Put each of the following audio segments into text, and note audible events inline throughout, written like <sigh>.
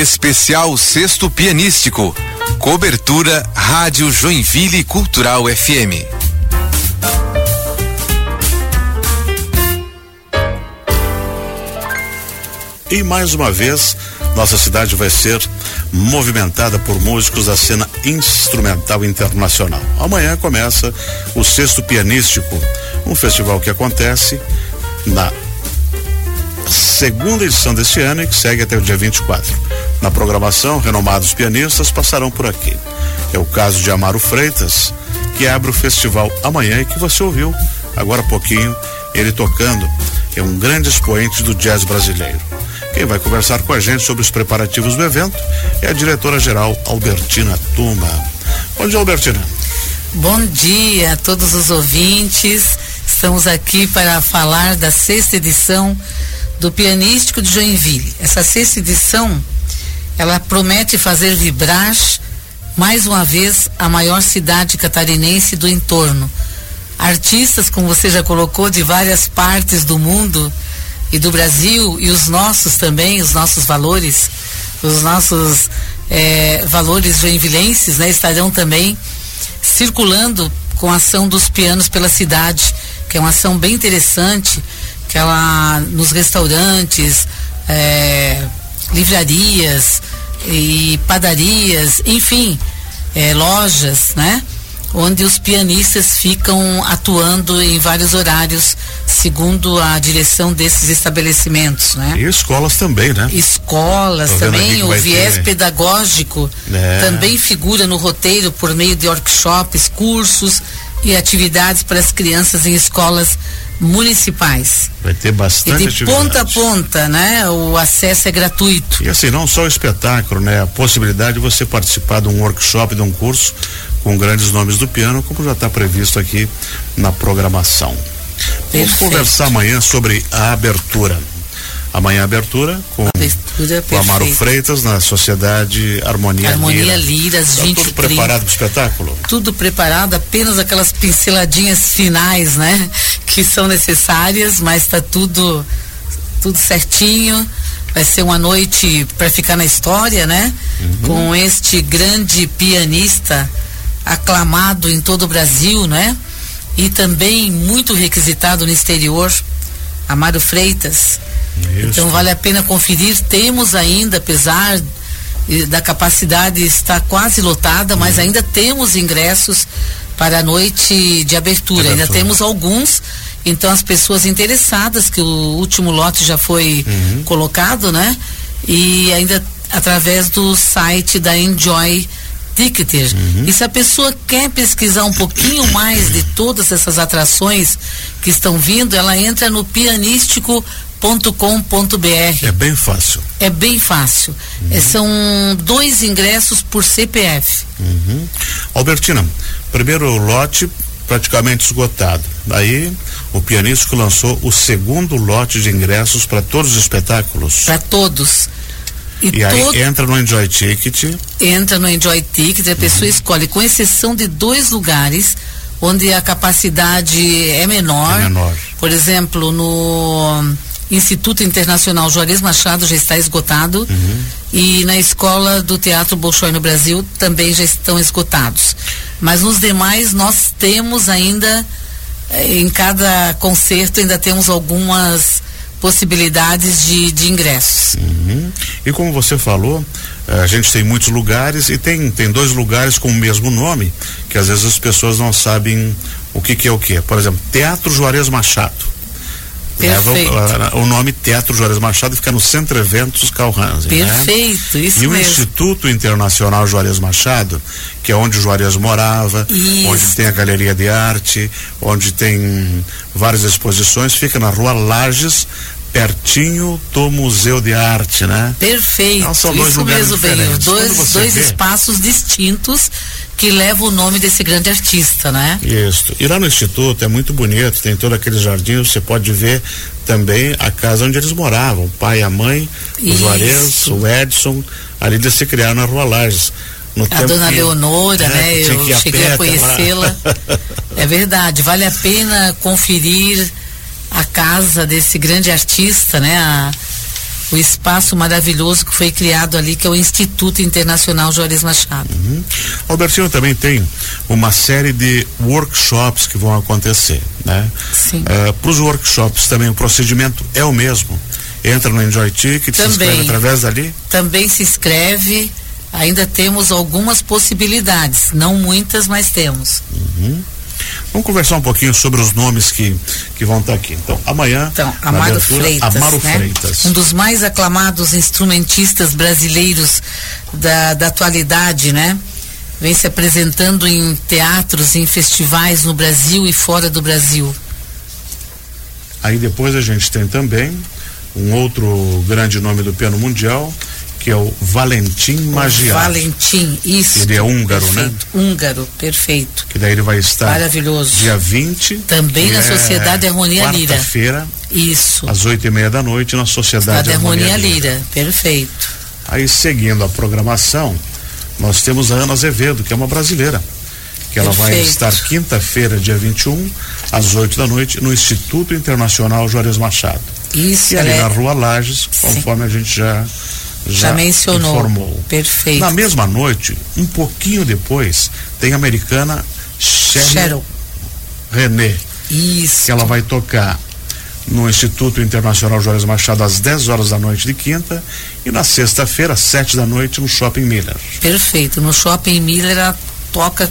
Especial Sexto Pianístico. Cobertura Rádio Joinville Cultural FM. E mais uma vez, nossa cidade vai ser movimentada por músicos da cena instrumental internacional. Amanhã começa o Sexto Pianístico, um festival que acontece na segunda edição deste ano e que segue até o dia 24. Na programação, renomados pianistas passarão por aqui. É o caso de Amaro Freitas, que abre o festival amanhã e que você ouviu agora há pouquinho ele tocando. É um grande expoente do jazz brasileiro. Quem vai conversar com a gente sobre os preparativos do evento é a diretora-geral Albertina Tuma. Bom dia, Albertina. Bom dia a todos os ouvintes. Estamos aqui para falar da sexta edição do Pianístico de Joinville. Essa sexta edição, ela promete fazer vibrar mais uma vez a maior cidade catarinense do entorno. Artistas, como você já colocou, de várias partes do mundo e do Brasil e os nossos também, os nossos valores, os nossos é, valores joinvilenses, né, estarão também circulando com a ação dos pianos pela cidade, que é uma ação bem interessante, que ela nos restaurantes, é, livrarias e padarias, enfim, é, lojas, né? onde os pianistas ficam atuando em vários horários, segundo a direção desses estabelecimentos, né? E escolas também, né? Escolas também, o viés ter... pedagógico é. também figura no roteiro por meio de workshops, cursos e atividades para as crianças em escolas municipais. Vai ter bastante E de ponta a ponta, né? O acesso é gratuito. E assim, não só o espetáculo, né? A possibilidade de você participar de um workshop, de um curso com grandes nomes do piano, como já está previsto aqui na programação. Perfeito. Vamos conversar amanhã sobre a abertura. Amanhã abertura com abertura, o Amaro Freitas na Sociedade Harmonia, Harmonia Lira. às tá 20 tudo preparado para o espetáculo? Tudo preparado, apenas aquelas pinceladinhas finais, né? Que são necessárias, mas está tudo tudo certinho. Vai ser uma noite para ficar na história, né? Uhum. Com este grande pianista aclamado em todo o Brasil, né? E também muito requisitado no exterior, Amaro Freitas. Isso. Então vale a pena conferir. Temos ainda, apesar da capacidade estar quase lotada, mas uhum. ainda temos ingressos para a noite de abertura. abertura. Ainda temos alguns. Então as pessoas interessadas, que o último lote já foi uhum. colocado, né? E ainda através do site da Enjoy Ticketer. Uhum. E se a pessoa quer pesquisar um pouquinho mais de todas essas atrações que estão vindo, ela entra no pianístico.com.br. É bem fácil. É bem fácil. Uhum. É, são dois ingressos por CPF. Uhum. Albertina, primeiro lote praticamente esgotado. Daí o pianístico lançou o segundo lote de ingressos para todos os espetáculos. Para todos. E, e aí entra no Enjoy Ticket. Entra no Enjoy Ticket, a pessoa uhum. escolhe, com exceção de dois lugares onde a capacidade é menor. É menor. Por exemplo, no Instituto Internacional Juarez Machado já está esgotado uhum. e na Escola do Teatro Bolshoi no Brasil também já estão esgotados. Mas nos demais nós temos ainda, eh, em cada concerto ainda temos algumas possibilidades de, de ingressos. Uhum. E como você falou, a gente tem muitos lugares e tem, tem dois lugares com o mesmo nome, que às vezes as pessoas não sabem o que, que é o que. Por exemplo, Teatro Juarez Machado. Leva o, o, nome Teatro Juarez Machado fica no Centro Eventos Calhanse. Né? Perfeito, né? isso e mesmo. o Instituto Internacional Juarez Machado, que é onde o Juarez morava, isso. onde tem a Galeria de Arte, onde tem várias exposições, fica na rua Lages, pertinho do Museu de Arte, né? Perfeito. Então, são dois Isso mesmo, bem. Dois, dois vê... espaços distintos que levam o nome desse grande artista, né? Isso. E lá no Instituto é muito bonito, tem todo aquele jardim, você pode ver também a casa onde eles moravam, o pai, a mãe, os Juarez, o Edson, ali de se criar na Rua Lages. No a dona que, Leonora, né? né? Eu cheguei a conhecê-la. <laughs> é verdade, vale a pena conferir a casa desse grande artista, né? A, o espaço maravilhoso que foi criado ali, que é o Instituto Internacional Juarez Machado. Uhum. Albertinho também tem uma série de workshops que vão acontecer, né? Sim. Uh, Para os workshops também o procedimento é o mesmo. Entra no Enjoy Ticket, também, se inscreve através dali? Também se inscreve. Ainda temos algumas possibilidades, não muitas, mas temos. Uhum. Vamos conversar um pouquinho sobre os nomes que, que vão estar aqui. Então, amanhã. Então, Amaro abertura, Freitas. Amaro né? Freitas. Um dos mais aclamados instrumentistas brasileiros da, da atualidade, né? Vem se apresentando em teatros, em festivais no Brasil e fora do Brasil. Aí depois a gente tem também um outro grande nome do piano mundial, que é o Valentim Magiar. Valentim, isso. Ele é húngaro, né? perfeito. né? Húngaro, perfeito. Que daí ele vai estar Maravilhoso. dia 20. Também na é Sociedade Harmonia Lira. Quarta-feira. Isso. Às oito e meia da noite na Sociedade Harmonia, Harmonia Lira. Lira. Perfeito. Aí seguindo a programação, nós temos a Ana Azevedo, que é uma brasileira. Que ela Perfeito. vai estar quinta-feira, dia 21, às 8 da noite, no Instituto Internacional Juarez Machado. Isso, E ali é... na Rua Lages, conforme Sim. a gente já já, já mencionou. Informou. Perfeito. Na mesma noite, um pouquinho depois, tem a americana Cheryl, René. Isso. Que ela vai tocar no Instituto Internacional Juarez Machado às 10 horas da noite de quinta e na sexta-feira, às 7 da noite, no Shopping Miller. Perfeito. No Shopping Miller ela toca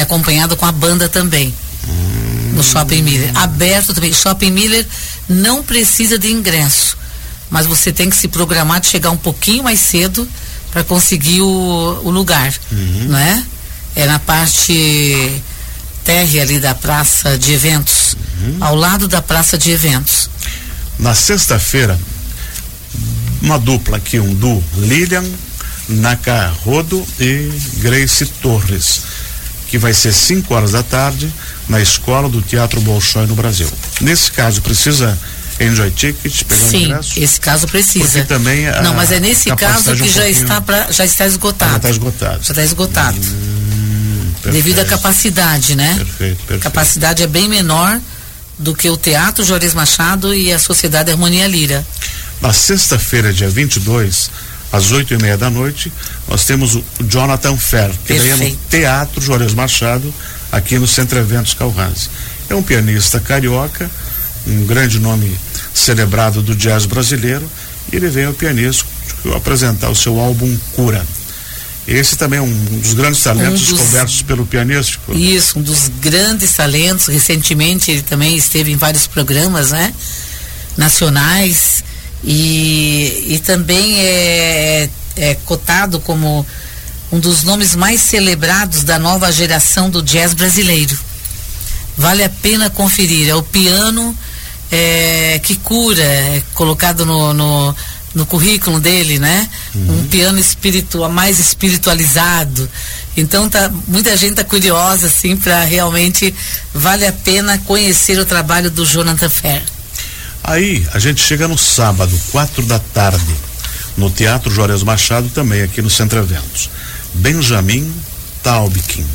acompanhado com a banda também. Hum. No Shopping Miller. Aberto também. Shopping Miller não precisa de ingresso mas você tem que se programar de chegar um pouquinho mais cedo para conseguir o, o lugar, uhum. né? É na parte térrea ali da praça de eventos, uhum. ao lado da praça de eventos. Na sexta-feira, uma dupla aqui, um duo, Lilian Nakarodo e Grace Torres, que vai ser 5 horas da tarde na escola do Teatro Bolshoi no Brasil. Nesse caso, precisa Enjoy Ticket, pegando Sim, ingresso? esse caso precisa. Também a Não, mas é nesse caso que um já está pra, já está esgotado. Já está esgotado. Já está esgotado. Hum, Devido à capacidade, né? Perfeito, perfeito. Capacidade é bem menor do que o Teatro Juarez Machado e a Sociedade Harmonia Lira. Na sexta-feira, dia 22, às oito e meia da noite, nós temos o Jonathan Fer, que daí é no Teatro Juarez Machado, aqui no Centro Eventos Calranzi. É um pianista carioca, um grande nome celebrado do jazz brasileiro, e ele veio ao pianista apresentar o seu álbum Cura. Esse também é um dos grandes talentos um dos, descobertos pelo pianístico. Isso, um dos grandes talentos. Recentemente ele também esteve em vários programas, né? Nacionais e, e também é, é cotado como um dos nomes mais celebrados da nova geração do jazz brasileiro. Vale a pena conferir. É o piano é, que cura, é colocado no, no, no, currículo dele, né? Uhum. Um piano espiritual, mais espiritualizado. Então tá, muita gente está curiosa assim para realmente vale a pena conhecer o trabalho do Jonathan Fer. Aí a gente chega no sábado, quatro da tarde, no Teatro Juarez Machado, também aqui no Centro Eventos. Benjamin Taubkin.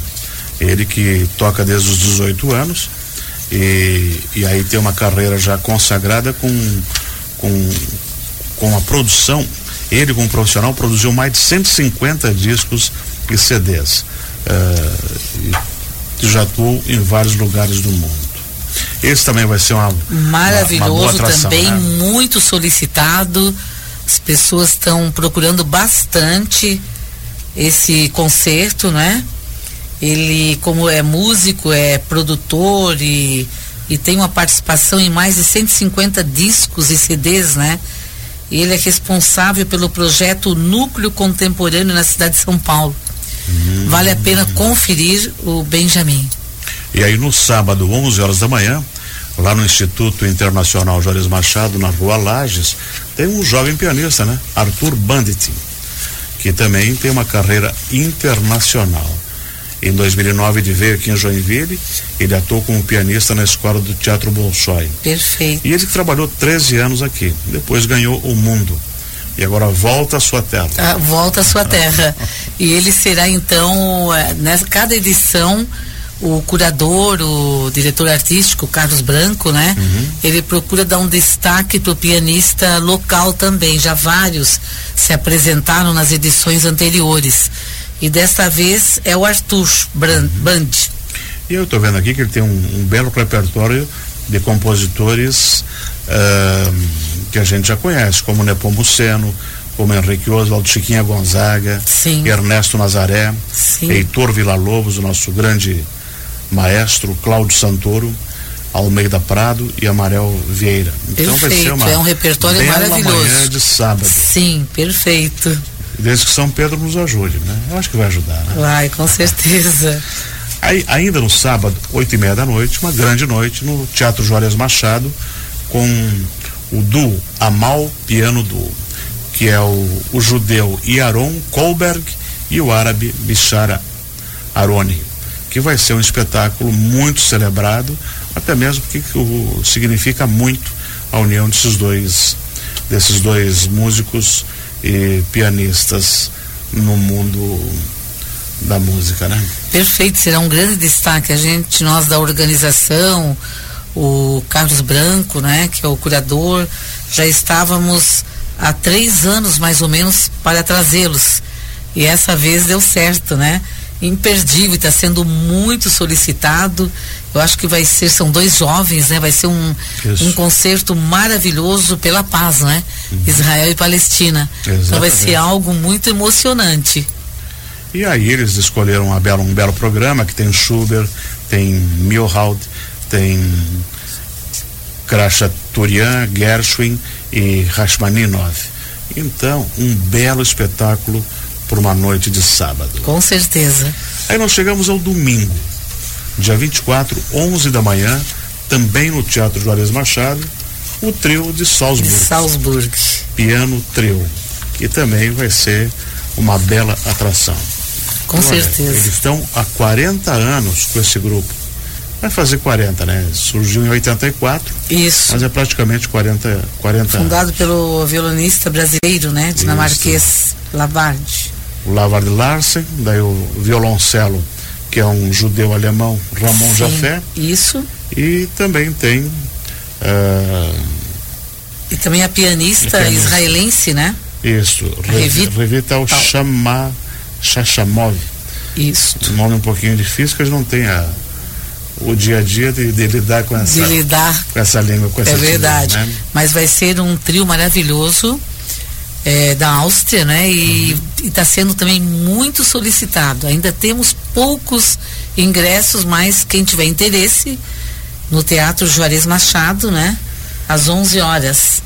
Ele que toca desde os 18 anos e, e aí tem uma carreira já consagrada com, com, com a produção. Ele, como profissional, produziu mais de 150 discos e CDs. Uh, e já atuou em vários lugares do mundo. Esse também vai ser uma. Maravilhoso uma, uma atração, também, né? muito solicitado. As pessoas estão procurando bastante esse concerto, né? Ele, como é músico, é produtor e, e tem uma participação em mais de 150 discos e CDs, né? Ele é responsável pelo projeto Núcleo Contemporâneo na cidade de São Paulo. Hum. Vale a pena conferir o Benjamin. E aí no sábado, 11 horas da manhã, lá no Instituto Internacional Juarez Machado, na Rua Lages, tem um jovem pianista, né? Arthur Bandit, que também tem uma carreira internacional. Em 2009 ele veio aqui em Joinville, ele atuou como pianista na escola do Teatro Bolshoi. Perfeito. E ele trabalhou 13 anos aqui, depois ganhou o mundo. E agora volta à sua terra. Ah, volta à sua <laughs> terra. e ele será então, nessa cada edição, o curador, o diretor artístico, Carlos Branco, né? Uhum. Ele procura dar um destaque para o pianista local também. Já vários se apresentaram nas edições anteriores. E desta vez é o Arthur Brand, uhum. Band. E eu estou vendo aqui que ele tem um, um belo repertório de compositores uh, que a gente já conhece, como Nepomuceno, como Henrique Oswald, Chiquinha Gonzaga, Sim. Ernesto Nazaré, Sim. Heitor Villa-Lobos, o nosso grande maestro, Cláudio Santoro, Almeida Prado e Amarel Vieira. Então perfeito, vai ser uma é um repertório maravilhoso. manhã de sábado. Sim, perfeito. Desde que São Pedro nos ajude, né? Eu acho que vai ajudar, né? Vai, com certeza. Aí, ainda no sábado, oito e meia da noite, uma grande noite no Teatro Juarez Machado, com o duo Amal Piano Duo, que é o, o judeu Yaron Kolberg e o árabe Bishara Aroni, que vai ser um espetáculo muito celebrado, até mesmo porque o, significa muito a união desses dois, desses dois músicos e pianistas no mundo da música, né? Perfeito, será um grande destaque. A gente, nós da organização, o Carlos Branco, né, que é o curador, já estávamos há três anos mais ou menos para trazê-los. E essa vez deu certo, né? Imperdível, está sendo muito solicitado. Eu acho que vai ser, são dois jovens, né? Vai ser um, um concerto maravilhoso pela paz, né? Uhum. Israel e Palestina. Exatamente. Então vai ser algo muito emocionante. E aí eles escolheram bela, um belo programa que tem Schubert, tem Milhaud, tem Krashaturian, Gershwin e Rachmaninov. Então, um belo espetáculo por uma noite de sábado. Com certeza. Aí nós chegamos ao domingo, dia 24, 11 da manhã, também no Teatro Juarez Machado, o trio de Salzburg. Salzburg. Piano Trio, que também vai ser uma bela atração. Com certeza. Eles estão há 40 anos com esse grupo. Vai fazer 40, né? Surgiu em 84. Isso. Mas é praticamente 40, 40 Fundado anos. pelo violonista brasileiro, né? Dinamarquês Lavard. O Lavard Larsen, daí o violoncelo, que é um judeu alemão, Ramon Sim, Jafé. Isso. E também tem. Uh, e também a pianista, pianista. israelense, né? Isso, Revita, Revita Shama Chachamov. Isso. Um nome um pouquinho difícil, que não têm a, o dia a dia de, de lidar com essa, de lidar. com essa língua, com essa É verdade. Língua, né? Mas vai ser um trio maravilhoso é, da Áustria, né? E está sendo também muito solicitado. Ainda temos poucos ingressos, mas quem tiver interesse no Teatro Juarez Machado, né? Às 11 horas.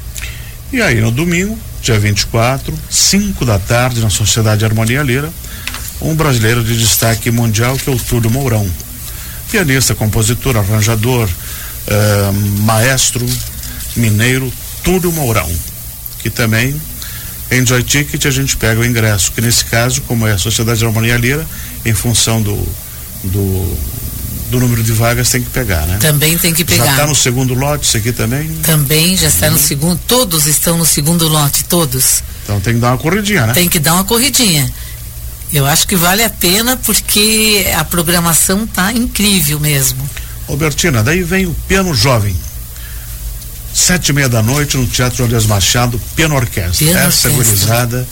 E aí no domingo, dia 24, 5 da tarde, na Sociedade Harmonia Lira, um brasileiro de destaque mundial que é o Túlio Mourão. Pianista, compositor, arranjador, uh, maestro mineiro Túlio Mourão, que também em Joy Ticket a gente pega o ingresso, que nesse caso, como é a Sociedade Harmonia Lira, em função do, do, do número de vagas tem que pegar, né? Também tem que pegar. Já está no segundo lote, isso aqui também? Também já está no uhum. segundo, todos estão no segundo lote, todos. Então tem que dar uma corridinha, né? Tem que dar uma corridinha. Eu acho que vale a pena porque a programação tá incrível mesmo. Albertina, daí vem o piano jovem. Sete e meia da noite no Teatro Elias Machado, piano orquestra. Piano Essa gurizada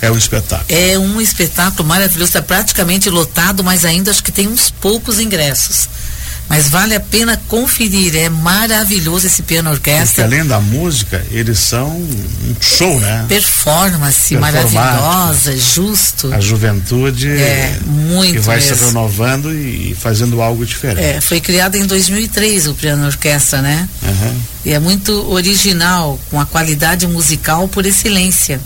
é um espetáculo. É um espetáculo maravilhoso, está praticamente lotado, mas ainda acho que tem uns poucos ingressos mas vale a pena conferir, é maravilhoso esse piano orquestra. Porque além da música, eles são um show, né? Performance maravilhosa, justo. A juventude é, muito que vai mesmo. se renovando e fazendo algo diferente. É, foi criado em 2003 o piano orquestra, né? Uhum. E é muito original, com a qualidade musical por excelência.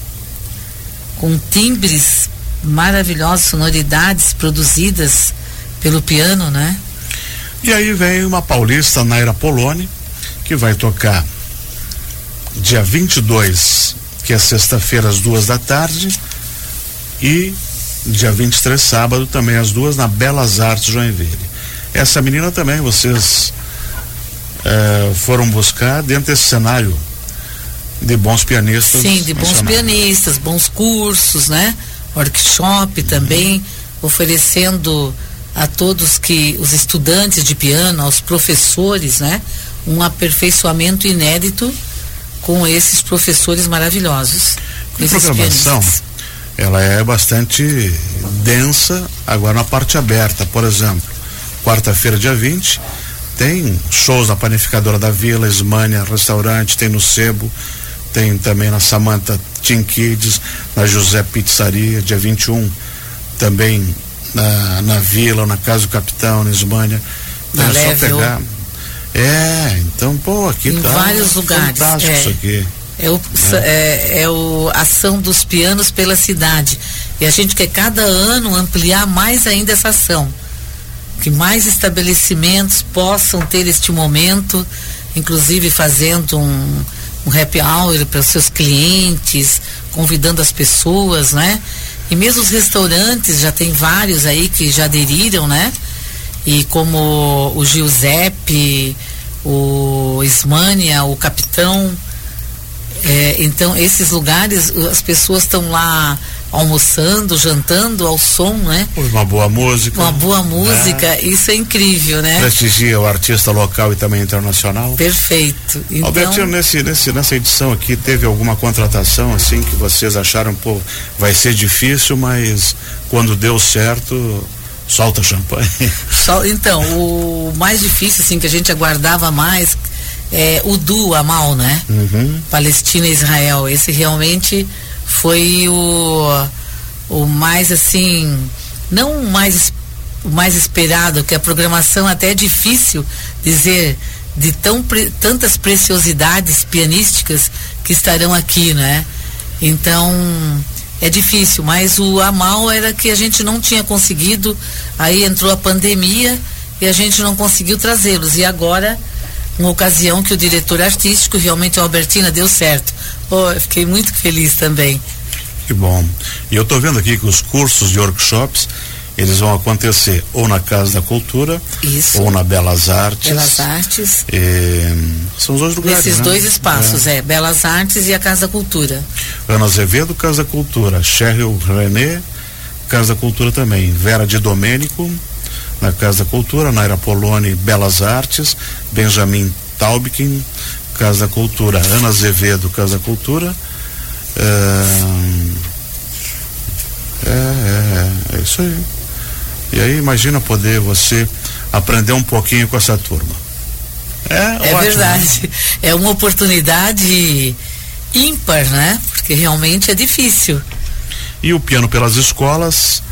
Com timbres maravilhosos, sonoridades produzidas pelo piano, né? E aí vem uma paulista, Naira Poloni, que vai tocar dia 22, que é sexta-feira, às duas da tarde, e dia 23, sábado, também às duas, na Belas Artes Joinville. Essa menina também, vocês eh, foram buscar dentro desse cenário de bons pianistas. Sim, de bons pianistas, bons cursos, né? Workshop também, oferecendo a todos que os estudantes de piano, aos professores, né? Um aperfeiçoamento inédito com esses professores maravilhosos. A programação, ela é bastante densa agora na parte aberta, por exemplo, quarta-feira, dia 20, tem shows na panificadora da Vila, Ismânia, restaurante, tem no Sebo, tem também na Samanta Team Kids, na José Pizzaria, dia 21, também na, na Vila, na Casa do Capitão, na Ismânia. Na é só pegar. É, então, pô, aqui em tá vários lugares. Fantástico é, isso aqui. É, o, é. É, é o ação dos pianos pela cidade. E a gente quer cada ano ampliar mais ainda essa ação. Que mais estabelecimentos possam ter este momento, inclusive fazendo um, um happy hour para os seus clientes, convidando as pessoas, né? E mesmo os restaurantes, já tem vários aí que já aderiram, né? E como o Giuseppe, o Ismânia, o Capitão. É, então, esses lugares, as pessoas estão lá almoçando, jantando ao som, né? Uma boa música. Uma boa música, né? isso é incrível, né? Prestigia o artista local e também internacional. Perfeito. Então... Albertinho, nesse, nesse, nessa edição aqui, teve alguma contratação assim que vocês acharam, pô, vai ser difícil, mas quando deu certo, solta champanhe. <laughs> Então, o mais difícil, assim, que a gente aguardava mais é o Du Amal, né? Uhum. Palestina e Israel. Esse realmente foi o, o mais assim, não o mais, o mais esperado, que a programação até é difícil dizer de tão, tantas preciosidades pianísticas que estarão aqui, né? Então é difícil, mas o Amal era que a gente não tinha conseguido, aí entrou a pandemia e a gente não conseguiu trazê-los. E agora, uma ocasião que o diretor artístico, realmente a Albertina, deu certo. Oh, eu fiquei muito feliz também. Que bom. E eu estou vendo aqui que os cursos de workshops eles vão acontecer ou na Casa da Cultura Isso. ou na Belas Artes. Belas Artes. E, são os dois lugares. Nesses né? dois espaços, é. é. Belas Artes e a Casa da Cultura. Ana Azevedo, Casa da Cultura. Cheryl René, Casa da Cultura também. Vera de Domênico, na Casa da Cultura. Naira Poloni, Belas Artes. Benjamin Taubkin, Casa da Cultura. Ana Azevedo, Casa da Cultura. É, é, é, é isso aí. E aí imagina poder você aprender um pouquinho com essa turma. É, é ótimo, verdade. Né? É uma oportunidade ímpar, né? Porque realmente é difícil. E o piano pelas escolas,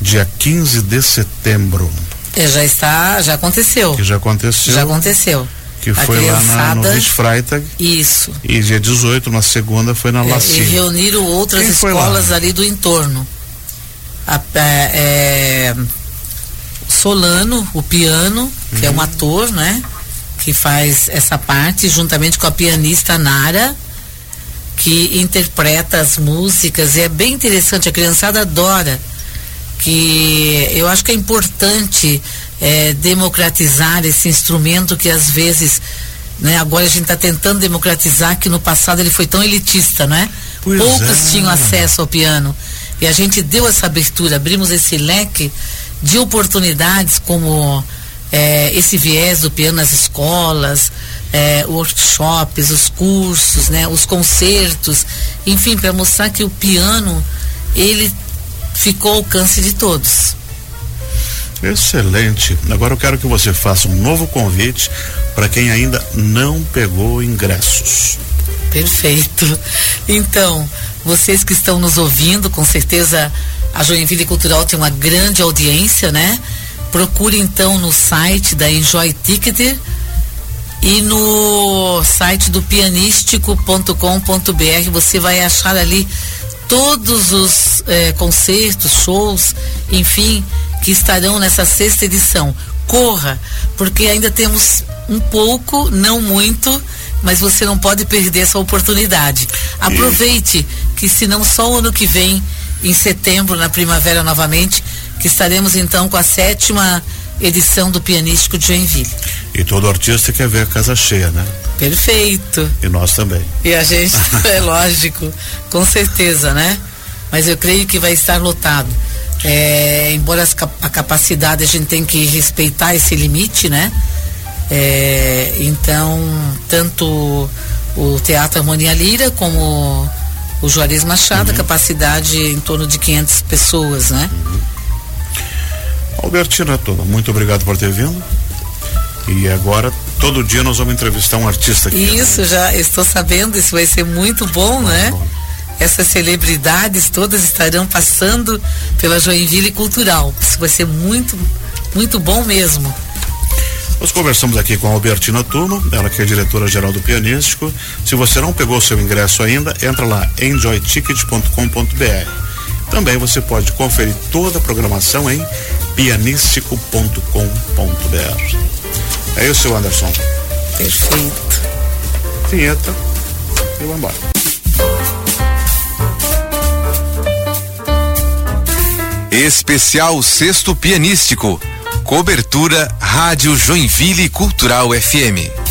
dia 15 de setembro. É, já está, já aconteceu. Que já aconteceu. Já aconteceu que foi lá na, no Freitag. Isso. E dia 18, na segunda, foi na é, Lacina. E reuniram outras Quem escolas ali do entorno. A, é, é, Solano, o piano, que uhum. é um uhum. ator, né? Que faz essa parte, juntamente com a pianista Nara, que interpreta as músicas. E é bem interessante, a criançada adora. Que eu acho que é importante é, democratizar esse instrumento que às vezes, né, agora a gente está tentando democratizar, que no passado ele foi tão elitista, né? Pois Poucos é. tinham acesso ao piano. E a gente deu essa abertura, abrimos esse leque de oportunidades como é, esse viés do piano nas escolas, é, workshops, os cursos, né, os concertos, enfim, para mostrar que o piano ele ficou ao alcance de todos. Excelente. Agora eu quero que você faça um novo convite para quem ainda não pegou ingressos. Perfeito. Então, vocês que estão nos ouvindo, com certeza a Joinville Cultural tem uma grande audiência, né? Procure então no site da Enjoy Ticketer e no site do pianístico.com.br você vai achar ali todos os eh, concertos, shows, enfim, que estarão nessa sexta edição. Corra, porque ainda temos um pouco, não muito, mas você não pode perder essa oportunidade. Aproveite que se não só o ano que vem, em setembro, na primavera novamente, que estaremos então com a sétima edição do Pianístico de Joinville. E todo artista quer ver a casa cheia, né? Perfeito. E nós também. E a gente, <laughs> é lógico, com certeza, né? Mas eu creio que vai estar lotado. É, embora a capacidade a gente tem que respeitar esse limite, né? É, então, tanto o Teatro Harmonia Lira como o Juarez Machado, uhum. capacidade em torno de 500 pessoas, né? Uhum. Albertina Tona, muito obrigado por ter vindo. E agora, todo dia nós vamos entrevistar um artista aqui. Né? Isso, né? já estou sabendo, isso vai ser muito bom, muito né? Bom. Essas celebridades todas estarão passando pela Joinville Cultural. Isso vai ser muito, muito bom mesmo. Nós conversamos aqui com a Albertina Turma, ela que é diretora-geral do Pianístico. Se você não pegou seu ingresso ainda, entra lá enjoyticket.com.br. Também você pode conferir toda a programação em pianístico.com.br. É isso, Anderson. Perfeito. Vinheta e vamos embora. Especial Sexto Pianístico Cobertura Rádio Joinville Cultural FM.